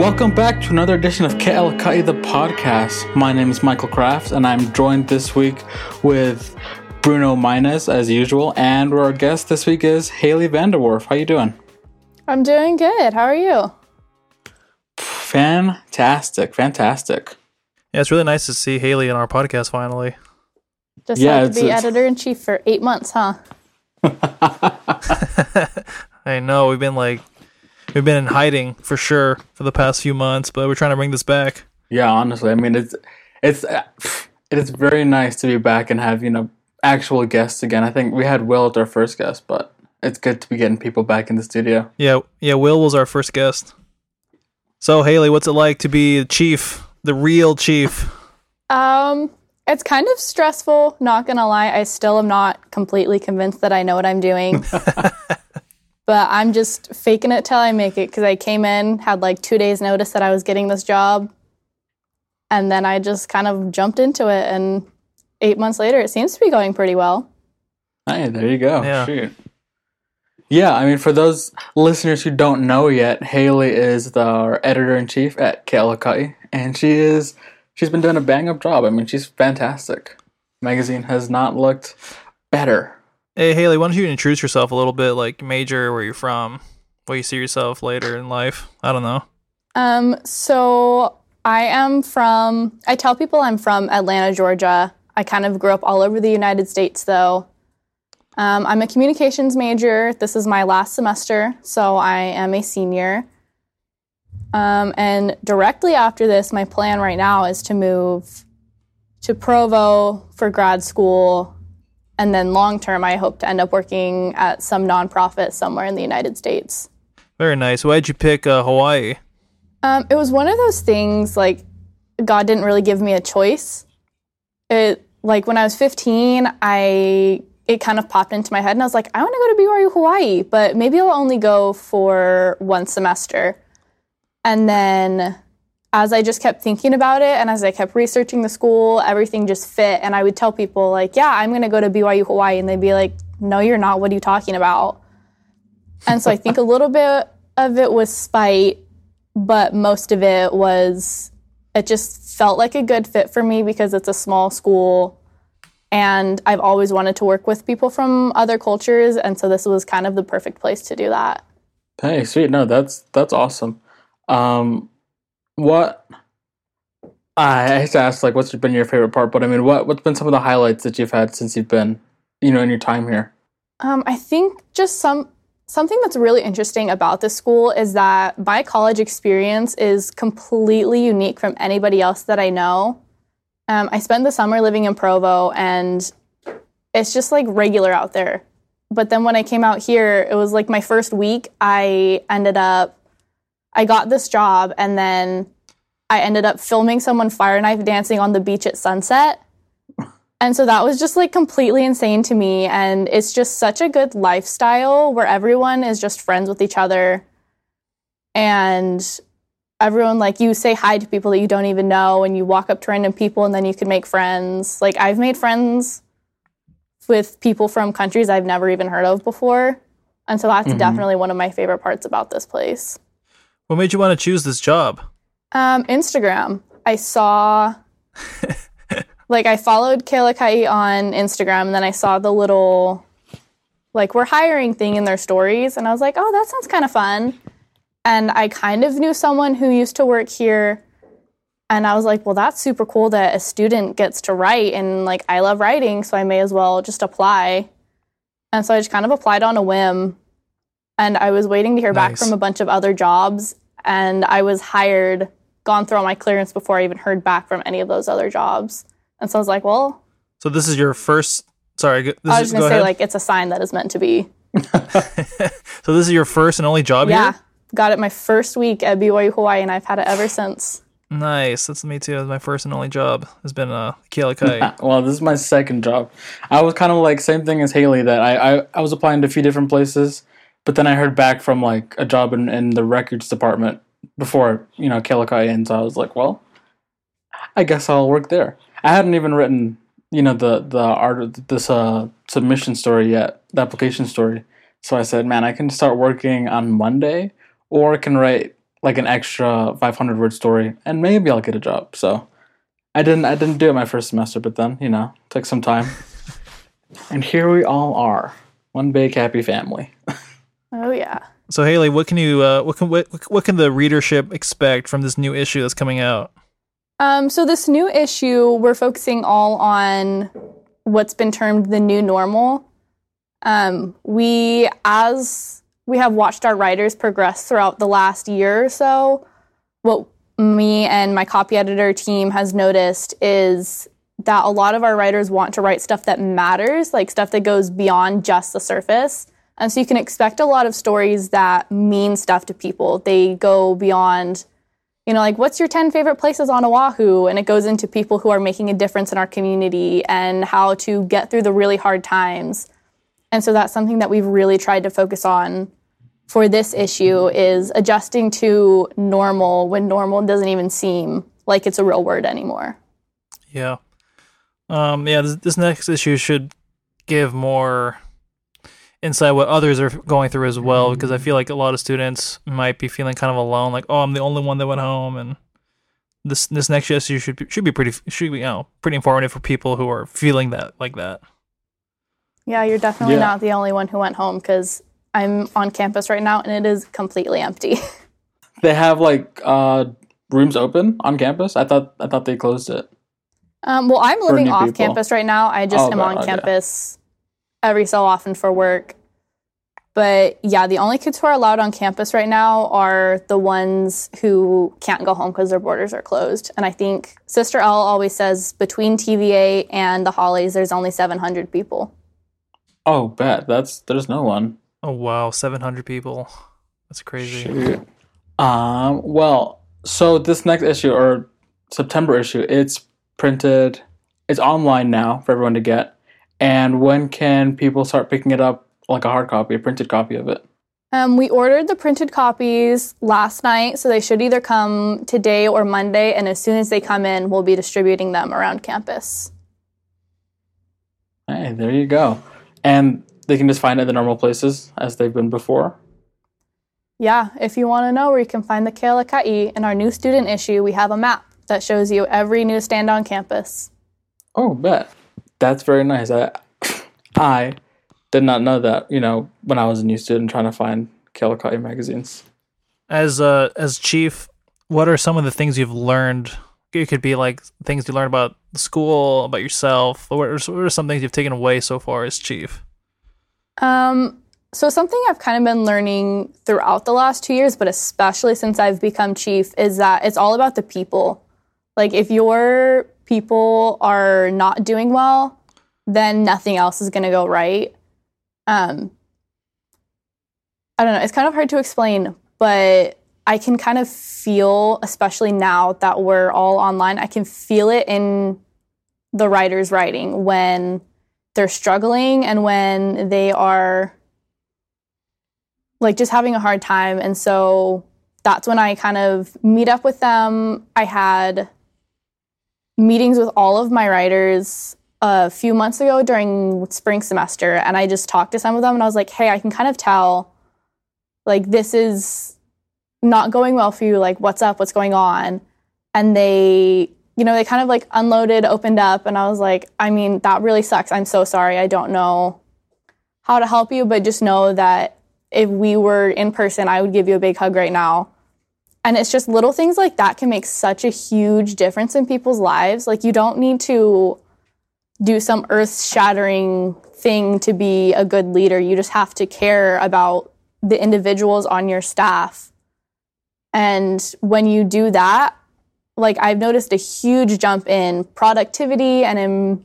Welcome back to another edition of Kealakai the podcast. My name is Michael Kraft, and I'm joined this week with Bruno Mines as usual, and our guest this week is Haley Vanderwerf. How you doing? I'm doing good. How are you? Fantastic, fantastic. Yeah, it's really nice to see Haley on our podcast finally. Just Yeah, had to be editor in chief for eight months, huh? I know we've been like we've been in hiding for sure for the past few months, but we're trying to bring this back. Yeah, honestly, I mean it's it's uh, it is very nice to be back and have you know actual guests again. I think we had Will as our first guest, but it's good to be getting people back in the studio. Yeah, yeah. Will was our first guest. So Haley, what's it like to be the chief, the real chief? Um, it's kind of stressful, not gonna lie. I still am not completely convinced that I know what I'm doing. but I'm just faking it till I make it because I came in, had like two days notice that I was getting this job. And then I just kind of jumped into it and eight months later it seems to be going pretty well. Hey, there you go. Yeah. Shoot. Yeah, I mean, for those listeners who don't know yet, Haley is the editor in chief at Kealakai, and she is she's been doing a bang up job. I mean, she's fantastic. Magazine has not looked better. Hey Haley, why don't you introduce yourself a little bit, like major, where you're from, where you see yourself later in life? I don't know. Um, so I am from, I tell people I'm from Atlanta, Georgia. I kind of grew up all over the United States though. Um, I'm a communications major. This is my last semester, so I am a senior. Um, and directly after this, my plan right now is to move to Provo for grad school. And then long term, I hope to end up working at some nonprofit somewhere in the United States. Very nice. Why'd you pick uh, Hawaii? Um, it was one of those things like God didn't really give me a choice. It like when I was 15, I it kind of popped into my head and I was like, I want to go to BYU Hawaii, but maybe I'll only go for one semester. And then as I just kept thinking about it and as I kept researching the school, everything just fit and I would tell people like, yeah, I'm going to go to BYU Hawaii and they'd be like, no, you're not. What are you talking about? And so I think a little bit of it was spite but most of it was it just felt like a good fit for me because it's a small school and I've always wanted to work with people from other cultures and so this was kind of the perfect place to do that. Hey, sweet. No, that's that's awesome. Um, what I hate to ask, like, what's been your favorite part? But I mean, what what's been some of the highlights that you've had since you've been, you know, in your time here? Um, I think just some something that's really interesting about this school is that my college experience is completely unique from anybody else that I know. Um, I spent the summer living in Provo, and it's just like regular out there. But then when I came out here, it was like my first week. I ended up, I got this job, and then I ended up filming someone fire knife dancing on the beach at sunset. And so that was just like completely insane to me. And it's just such a good lifestyle where everyone is just friends with each other. And everyone, like, you say hi to people that you don't even know, and you walk up to random people, and then you can make friends. Like, I've made friends with people from countries I've never even heard of before. And so that's Mhm. definitely one of my favorite parts about this place. What made you want to choose this job? Um, Instagram. I saw, like, I followed Kealakai on Instagram, and then I saw the little, like, we're hiring thing in their stories, and I was like, oh, that sounds kind of fun. And I kind of knew someone who used to work here, and I was like, well, that's super cool that a student gets to write, and like, I love writing, so I may as well just apply. And so I just kind of applied on a whim, and I was waiting to hear back from a bunch of other jobs, and I was hired, gone through all my clearance before I even heard back from any of those other jobs. And so I was like, well, So this is your first. Sorry, this I was gonna say ahead. like it's a sign that is meant to be. so this is your first and only job yeah, here. got it my first week at BYU Hawaii, and I've had it ever since. Nice. That's me too. That's my first and only job. Has been a uh, Kealakai. Well, this is my second job. I was kind of like same thing as Haley that I, I, I was applying to a few different places, but then I heard back from like a job in, in the records department before you know Kealakai, and so I was like, well, I guess I'll work there. I hadn't even written you know the the art this uh submission story yet, the application story. So I said, man, I can start working on Monday, or I can write like an extra 500 word story, and maybe I'll get a job. So I didn't I didn't do it my first semester, but then you know took some time, and here we all are, one big happy family. Oh yeah. So Haley, what can you uh, what can what, what can the readership expect from this new issue that's coming out? Um, so this new issue, we're focusing all on what's been termed the new normal. Um, we, as we have watched our writers progress throughout the last year or so, what me and my copy editor team has noticed is that a lot of our writers want to write stuff that matters, like stuff that goes beyond just the surface. And so you can expect a lot of stories that mean stuff to people. They go beyond, you know, like what's your 10 favorite places on Oahu? And it goes into people who are making a difference in our community and how to get through the really hard times. And so that's something that we've really tried to focus on for this issue is adjusting to normal when normal doesn't even seem like it's a real word anymore. Yeah. Um, yeah, this, this next issue should give more insight what others are going through as well because I feel like a lot of students might be feeling kind of alone, like, oh, I'm the only one that went home, and this this next issue should be, should be pretty should be you know pretty informative for people who are feeling that like that. Yeah, you're definitely Yeah. not the only one who went home because I'm on campus right now and it is completely empty. They have like uh, rooms open on campus. I thought I thought they closed it. Um, well, I'm living off people. campus right now. I just Oh, am but- on okay. campus every so often for work. But yeah, the only kids who are allowed on campus right now are the ones who can't go home because their borders are closed. And I think Sister L always says between TVA and the Hollies, there's only 700 people. Oh, bet that's there's no one. Oh wow, seven hundred people. That's crazy. Shoot. Um. Well, so this next issue or September issue, it's printed. It's online now for everyone to get. And when can people start picking it up, like a hard copy, a printed copy of it? Um, we ordered the printed copies last night, so they should either come today or Monday. And as soon as they come in, we'll be distributing them around campus. Hey, there you go. And they can just find it in the normal places as they've been before. Yeah, if you want to know where you can find the Kealakai, in our new student issue, we have a map that shows you every newsstand on campus. Oh, bet. That's very nice. I I did not know that, you know, when I was a new student trying to find Kealakai magazines. As uh as chief, what are some of the things you've learned? It could be like things you learned about the school, about yourself. What are, what are some things you've taken away so far as chief? Um, so something I've kind of been learning throughout the last two years, but especially since I've become chief, is that it's all about the people. Like if your people are not doing well, then nothing else is going to go right. Um, I don't know. It's kind of hard to explain, but I can kind of feel, especially now that we're all online, I can feel it in the writer's writing when they're struggling and when they are like just having a hard time. And so that's when I kind of meet up with them. I had meetings with all of my writers a few months ago during spring semester, and I just talked to some of them and I was like, hey, I can kind of tell like this is not going well for you. Like, what's up? What's going on? And they, you know, they kind of like unloaded, opened up, and I was like, I mean, that really sucks. I'm so sorry. I don't know how to help you, but just know that if we were in person, I would give you a big hug right now. And it's just little things like that can make such a huge difference in people's lives. Like, you don't need to do some earth shattering thing to be a good leader. You just have to care about the individuals on your staff. And when you do that, like I've noticed a huge jump in productivity and in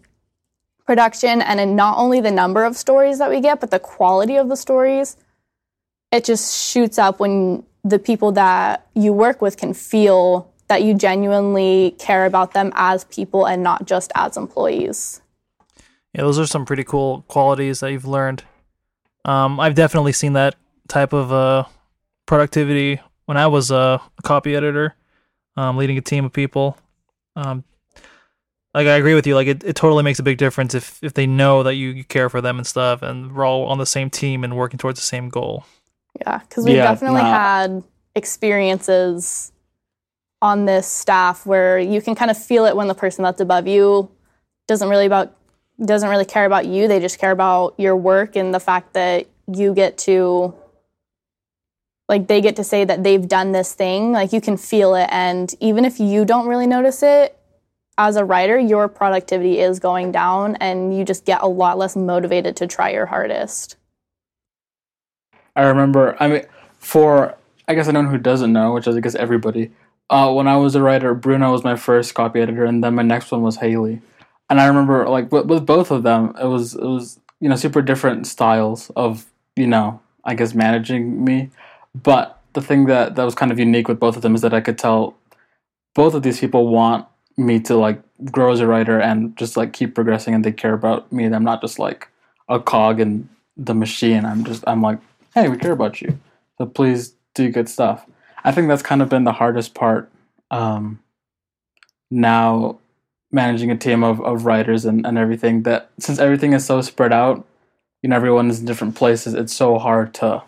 production and in not only the number of stories that we get, but the quality of the stories. It just shoots up when the people that you work with can feel that you genuinely care about them as people and not just as employees. Yeah, those are some pretty cool qualities that you've learned. Um, I've definitely seen that type of uh, productivity when I was a copy editor, um, leading a team of people. Um, like I agree with you. Like it, it totally makes a big difference if if they know that you, you care for them and stuff, and we're all on the same team and working towards the same goal. Yeah, because we've Yeah, definitely nah. had experiences on this staff where you can kind of feel it when the person that's above you doesn't really about doesn't really care about you. They just care about your work and the fact that you get to like they get to say that they've done this thing. Like you can feel it and even if you don't really notice it as a writer, your productivity is going down and you just get a lot less motivated to try your hardest. I remember. I mean, for I guess anyone who doesn't know, which is I guess everybody. Uh, when I was a writer, Bruno was my first copy editor, and then my next one was Haley. And I remember, like with, with both of them, it was it was you know super different styles of you know I guess managing me. But the thing that that was kind of unique with both of them is that I could tell both of these people want me to like grow as a writer and just like keep progressing, and they care about me. And I'm not just like a cog in the machine. I'm just I'm like, hey, we care about you, so please do good stuff. I think that's kind of been the hardest part um, now managing a team of, of writers and, and everything that since everything is so spread out, you know, everyone is in different places, it's so hard to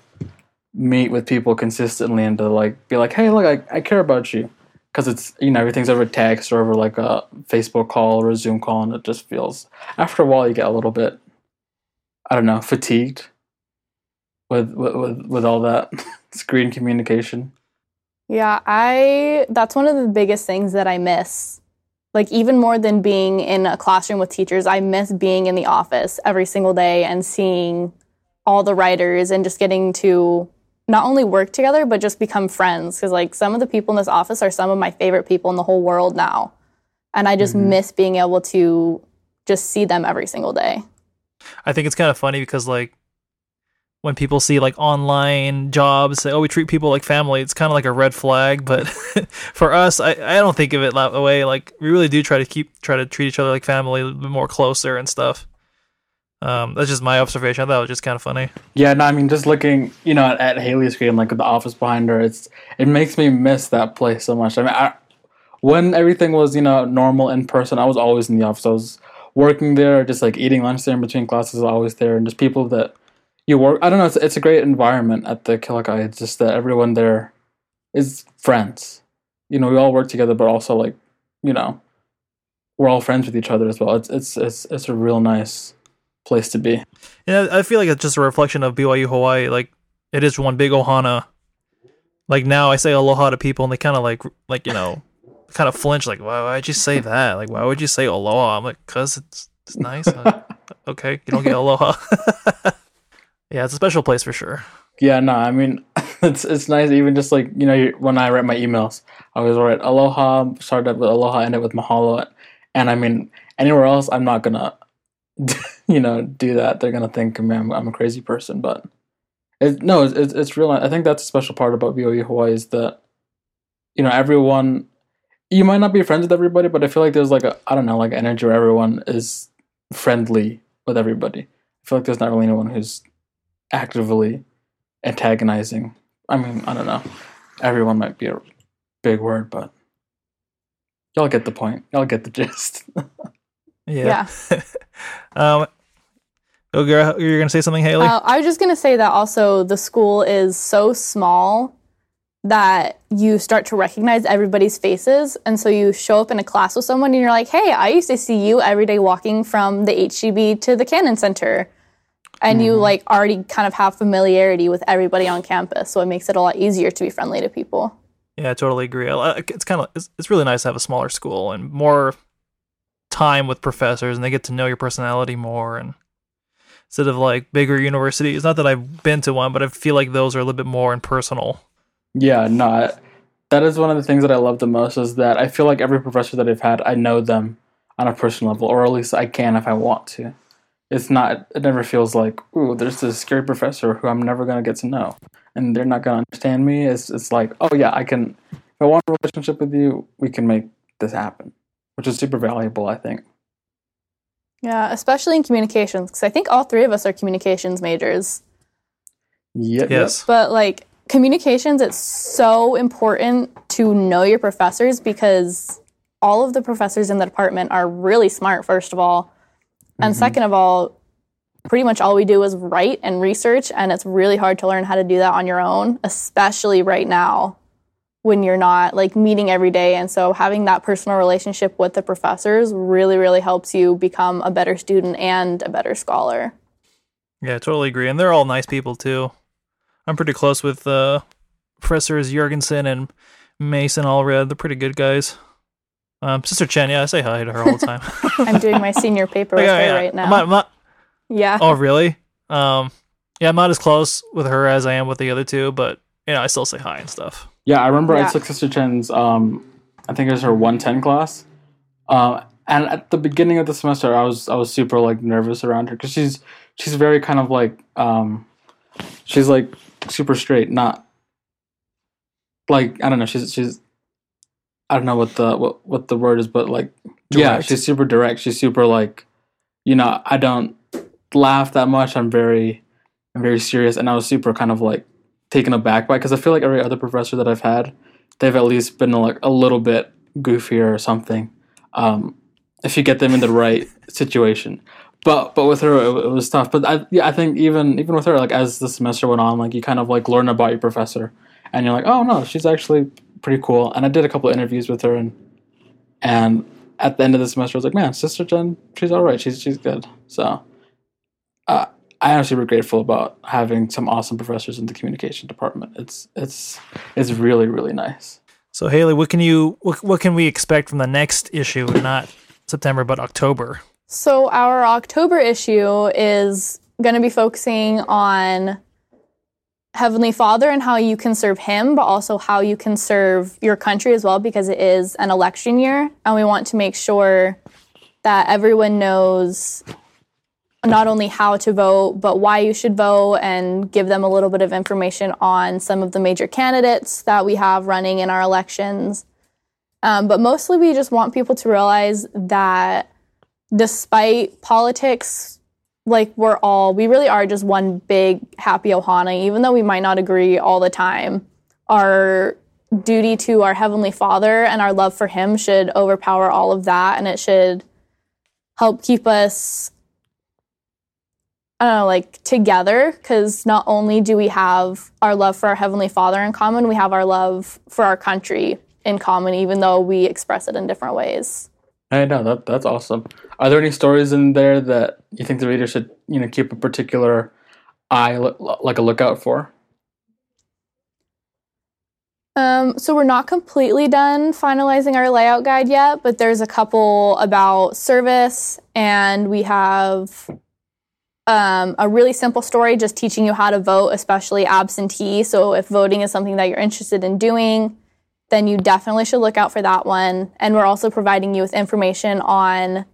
meet with people consistently and to like be like, hey, look, I, I care about you. Because it's, you know, everything's over text or over like a Facebook call or a Zoom call, and it just feels, after a while, you get a little bit, I don't know, fatigued with, with, with, with all that screen communication. Yeah, I that's one of the biggest things that I miss. Like even more than being in a classroom with teachers, I miss being in the office every single day and seeing all the writers and just getting to not only work together but just become friends cuz like some of the people in this office are some of my favorite people in the whole world now. And I just mm-hmm. miss being able to just see them every single day. I think it's kind of funny because like when people see like online jobs say, oh, we treat people like family, it's kind of like a red flag. But for us, I, I don't think of it that way. Like we really do try to keep try to treat each other like family, a little bit more closer and stuff. Um, that's just my observation. I thought it was just kind of funny. Yeah, no, I mean, just looking, you know, at, at Haley's screen, like the office behind her, it's it makes me miss that place so much. I mean, I, when everything was, you know, normal in person, I was always in the office. I was working there, just like eating lunch there in between classes, always there, and just people that you work. I don't know. It's, it's a great environment at the Kealakai. It's just that everyone there is friends. You know, we all work together, but also like, you know, we're all friends with each other as well. It's it's it's it's a real nice place to be. Yeah, I feel like it's just a reflection of BYU Hawaii. Like it is one big ohana. Like now, I say aloha to people, and they kind of like like you know, kind of flinch. Like, why would you say that? Like, why would you say aloha? I'm like, cause it's it's nice. okay, you don't get aloha. Yeah, it's a special place for sure. Yeah, no, I mean, it's it's nice. Even just like you know, when I write my emails, I always write aloha, start up with aloha, end it with mahalo, and I mean, anywhere else, I'm not gonna, you know, do that. They're gonna think I'm, I'm a crazy person, but it, no, it's, it's real. I think that's a special part about BYU Hawaii is that, you know, everyone. You might not be friends with everybody, but I feel like there's like a I don't know, like energy where everyone is friendly with everybody. I feel like there's not really anyone who's actively antagonizing. I mean, I don't know. Everyone might be a big word, but y'all get the point. Y'all get the gist. yeah. yeah. um, oh, you're, you're going to say something, Haley? Uh, I was just going to say that also the school is so small that you start to recognize everybody's faces. And so you show up in a class with someone and you're like, hey, I used to see you every day walking from the HGB to the Cannon Center and mm-hmm. you like already kind of have familiarity with everybody on campus so it makes it a lot easier to be friendly to people. Yeah i totally agree. It's kind of it's, it's really nice to have a smaller school and more time with professors and they get to know your personality more and instead of like bigger universities. Not that i've been to one but i feel like those are a little bit more impersonal. Yeah no that is one of the things that i love the most is that i feel like every professor that i've had i know them on a personal level or at least i can if i want to it's not it never feels like ooh there's this scary professor who i'm never going to get to know. And they're not going to understand me. It's, it's like oh yeah i can if i want a relationship with you we can make this happen which is super valuable i think. Yeah especially in communications because i think all three of us are communications majors. Yep, yes. But like communications it's so important to know your professors because all of the professors in the department are really smart first of all and mm-hmm. second of all, pretty much all we do is write and research, and it's really hard to learn how to do that on your own, especially right now when you're not like meeting every day. And so having that personal relationship with the professors really, really helps you become a better student and a better scholar. Yeah, I totally agree. And they're all nice people too. I'm pretty close with uh, Professors Jorgensen and Mason Allred. They're pretty good guys. Um, Sister Chen, yeah, I say hi to her all the time. I'm doing my senior paper with Yeah, her yeah. right now. I'm not- I'm not- yeah. oh, really? Um, yeah, I'm not as close with her as I am with the other two, but you know, I still say hi and stuff. Yeah, I remember Yeah. I took Sister Chen's. Um, I think it was her one ten class. Um, and at the beginning of the semester, I was I was super like nervous around her because she's she's very kind of like um, she's like super straight, not like I don't know. She's she's I don't know what the what what the word is, but like yeah, she's super direct. She's super like you know I don't laugh that much. I'm very I'm very serious, and I was super kind of like taken aback by because I feel like every other professor that I've had, they've at least been like a little bit goofier or something. Um, if you get them in the right situation, but but with her it, it was tough. But I yeah I think even even with her like as the semester went on, like you kind of like learn about your professor, and you're like oh no she's actually pretty cool. And I did a couple of interviews with her and and at the end of the semester I was like man Sister Chen she's all right she's she's good so. Uh, I am super grateful about having some awesome professors in the communication department. It's it's it's really really nice. So Haley, what can you what, what can we expect from the next issue? Not September, but October. So our October issue is going to be focusing on Heavenly Father and how you can serve Him, but also how you can serve your country as well, because it is an election year, and we want to make sure that everyone knows not only how to vote, but why you should vote, and give them a little bit of information on some of the major candidates that we have running in our elections. Um, but mostly, we just want people to realize that despite politics, like we're all, we really are just one big happy Ohana, even though we might not agree all the time. Our duty to our Heavenly Father and our love for Him should overpower all of that, and it should help keep us, I don't know, like together, because not only do we have our love for our Heavenly Father in common, we have our love for our country in common, even though we express it in different ways. I know that that's awesome. Are there any stories in there that you think the reader should you know keep a particular eye like a lookout for? Um, so we're not completely done finalizing our layout guide yet, but there's a couple about service, and we have um, a really simple story just teaching you how to vote, especially absentee. So if voting is something that you're interested in doing, then you definitely should look out for that one. And we're also providing you with information on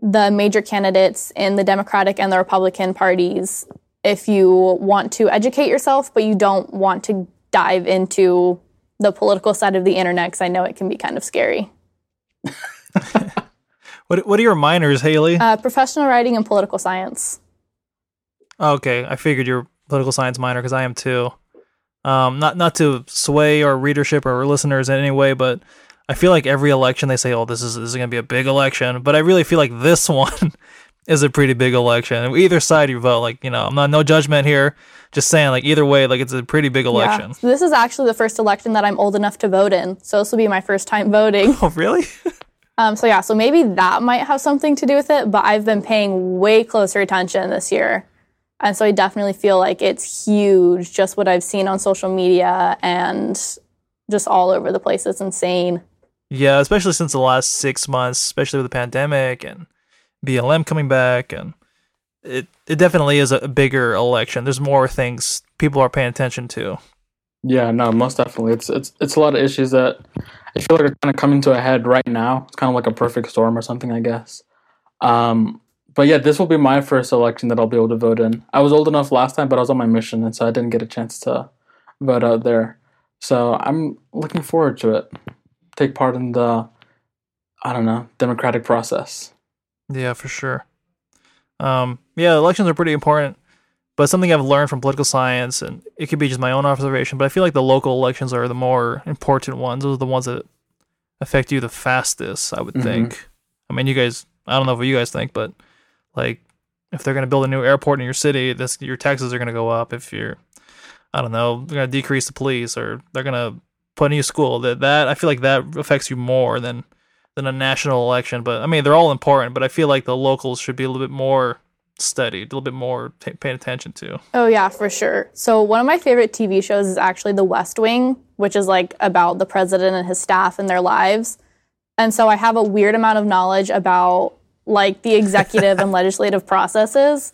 the major candidates in the Democratic and the Republican parties if you want to educate yourself, but you don't want to dive into the political side of the internet because I know it can be kind of scary. What what are your minors, Haley? Uh, professional writing and political science. okay, I figured you're a political science minor because I am too. Um, not not to sway our readership or our listeners in any way, but I feel like every election they say, "Oh, this is this is gonna be a big election," but I really feel like this one is a pretty big election. Either side you vote, like you know, I'm not no judgment here. Just saying, like either way, like it's a pretty big election. Yeah. So this is actually the first election that I'm old enough to vote in. So this will be my first time voting. Oh, really? Um, so yeah, so maybe that might have something to do with it, but I've been paying way closer attention this year. And so I definitely feel like it's huge, just what I've seen on social media and just all over the place. It's insane. Yeah, especially since the last six months, especially with the pandemic and BLM coming back, and it it definitely is a bigger election. There's more things people are paying attention to. Yeah, no, most definitely. It's it's it's a lot of issues that I feel like are kind of coming to a head right now. It's kind of like a perfect storm or something, I guess. Um, but yeah, this will be my first election that I'll be able to vote in. I was old enough last time, but I was on my mission, and so I didn't get a chance to vote out there. So I'm looking forward to it. Take part in the, I don't know, democratic process. Yeah, for sure. Um, yeah, elections are pretty important, but something I've learned from political science, and it could be just my own observation, but I feel like the local elections are the more important ones. Those are the ones that affect you the fastest, I would Mhm. think. I mean, you guys, I don't know what you guys think, but like if they're going to build a new airport in your city, this your taxes are going to go up. If you're, I don't know, they're going to decrease the police or they're going to put a new school. That that I feel like that affects you more than than a national election. But I mean, they're all important. But I feel like the locals should be a little bit more studied, a little bit more t- paying attention to. Oh yeah, for sure. So one of my favorite TV shows is actually The West Wing, which is like about the president and his staff and their lives. And so I have a weird amount of knowledge about like the executive and legislative processes.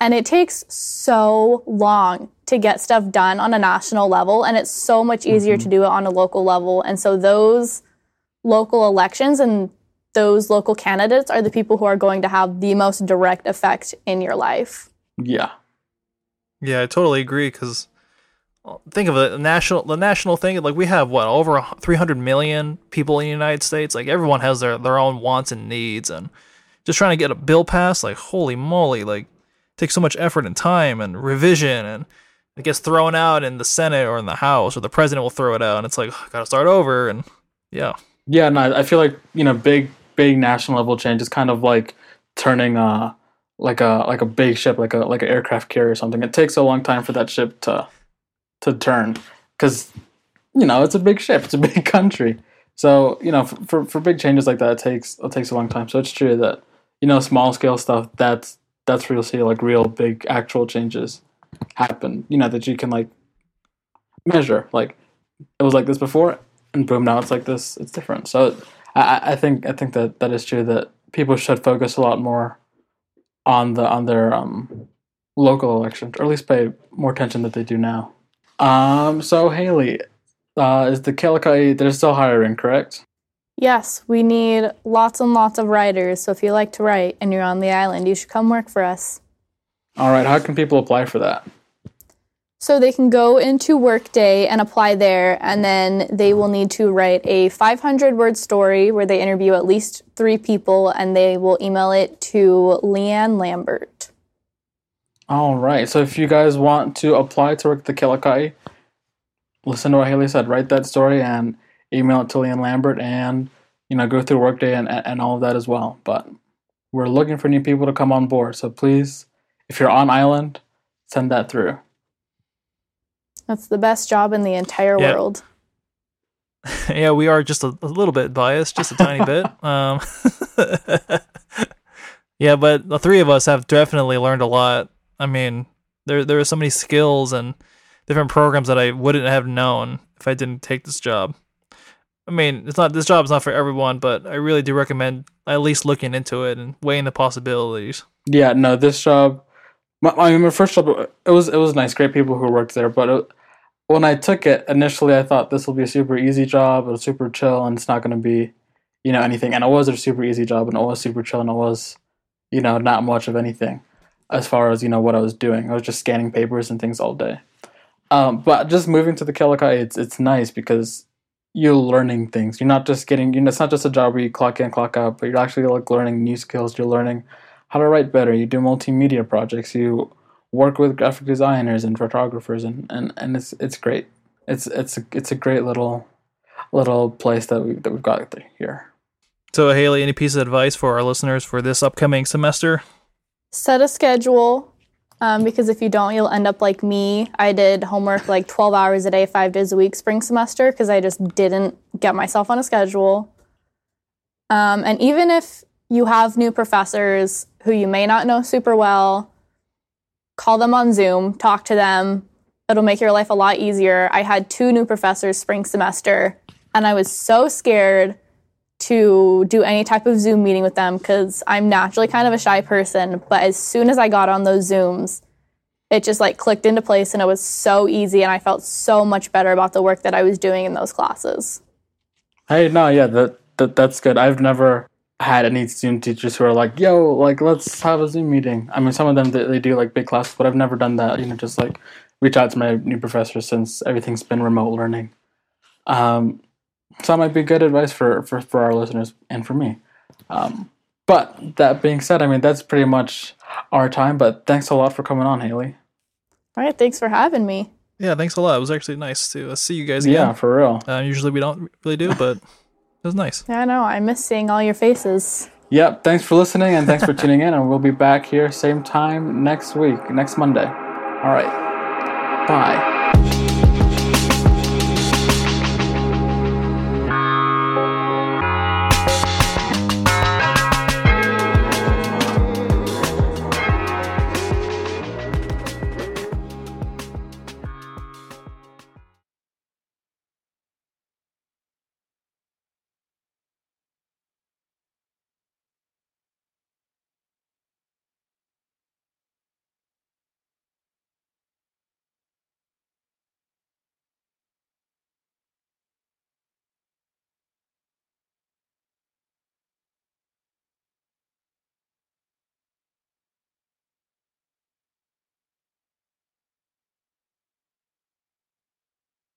And it takes so long to get stuff done on a national level. And it's so much easier to mm-hmm. do it on a local level. And so those local elections and those local candidates are the people who are going to have the most direct effect in your life. Yeah. Yeah, I totally agree. Because uh, think of it, the national the national thing. Like we have what over three hundred million people in the United States. Like everyone has their their own wants and needs, and just trying to get a bill passed. Like holy moly, like takes so much effort and time and revision, and it gets thrown out in the Senate or in the House, or the president will throw it out, and it's like gotta start over. And yeah, Yeah, no, I feel like, you know, big big national level change is kind of like turning uh like a like a big ship, like a like an aircraft carrier or something. It takes a long time for that ship to to turn because you know it's a big ship, it's a big country. So you know, for, for for big changes like that, it takes it takes a long time. So it's true that you know small scale stuff that's that's where you'll see like real big actual changes happen. You know that you can like measure. Like it was like this before, and boom, now it's like this. It's different. So I, I- think I think that that is true that people should focus a lot more on the on their um, local elections, or at least pay more attention than they do now. Um. So Haley, uh, is the Kealakai they're still hiring, correct? Yes, we need lots and lots of writers. So if you like to write and you're on the island, you should come work for us. All right. How can people apply for that? So they can go into Workday and apply there, and then they will need to write a 500 word story where they interview at least three people, and they will email it to Leanne Lambert. All right. So if you guys want to apply to work at the Kealakai, listen to what Haley said. Write that story and email it to Leanne Lambert, and you know go through Workday and and all of that as well. But we're looking for new people to come on board. So please, if you're on island, send that through. That's the best job in the entire Yeah. world. yeah, we are just a, a little bit biased, just a tiny bit. Um, yeah, but the three of us have definitely learned a lot. I mean, there there are so many skills and different programs that I wouldn't have known if I didn't take this job. I mean, it's not this job is not for everyone, but I really do recommend at least looking into it and weighing the possibilities. Yeah, no, this job. My, my first job. It was it was nice, great people who worked there. But it, when I took it initially, I thought this will be a super easy job. It's super chill, and it's not going to be, you know, anything. And it was a super easy job, and it was super chill, and it was, you know, not much of anything, as far as you know what I was doing. I was just scanning papers and things all day. Um, but just moving to the Kealakai, it's it's nice because you're learning things. You're not just getting. You know, it's not just a job where you clock in, clock out, but you're actually like learning new skills. You're learning how to write better. You do multimedia projects. You work with graphic designers and photographers, and, and, and it's it's great. It's it's a, it's a great little little place that we that we've got here. So, Haley, any piece of advice for our listeners for this upcoming semester? Set a schedule um, because if you don't, you'll end up like me. I did homework like 12 hours a day, five days a week spring semester because I just didn't get myself on a schedule. Um, and even if you have new professors who you may not know super well, call them on Zoom, talk to them. It'll make your life a lot easier. I had two new professors spring semester, and I was so scared to do any type of Zoom meeting with them because I'm naturally kind of a shy person. But as soon as I got on those Zooms, it just like clicked into place and it was so easy. And I felt so much better about the work that I was doing in those classes. Hey, no, yeah, that, that that's good. I've never had any Zoom teachers who are like, "Yo, like let's have a Zoom meeting." I mean, some of them they, they do like big classes, but I've never done that. You know, just like reach out to my new professor since everything's been remote learning. Um, so that might be good advice for for, for our listeners and for me. Um, but that being said, I mean that's pretty much our time. But thanks a lot for coming on, Haley. All right, thanks for having me. Yeah, thanks a lot. It was actually nice to uh, see you guys again. Yeah, for real. Uh, usually we don't really do, but it was nice. Yeah, I know. I miss seeing all your faces. Yep. Thanks for listening and thanks for tuning in. And we'll be back here same time next week, next Monday. All right. Bye.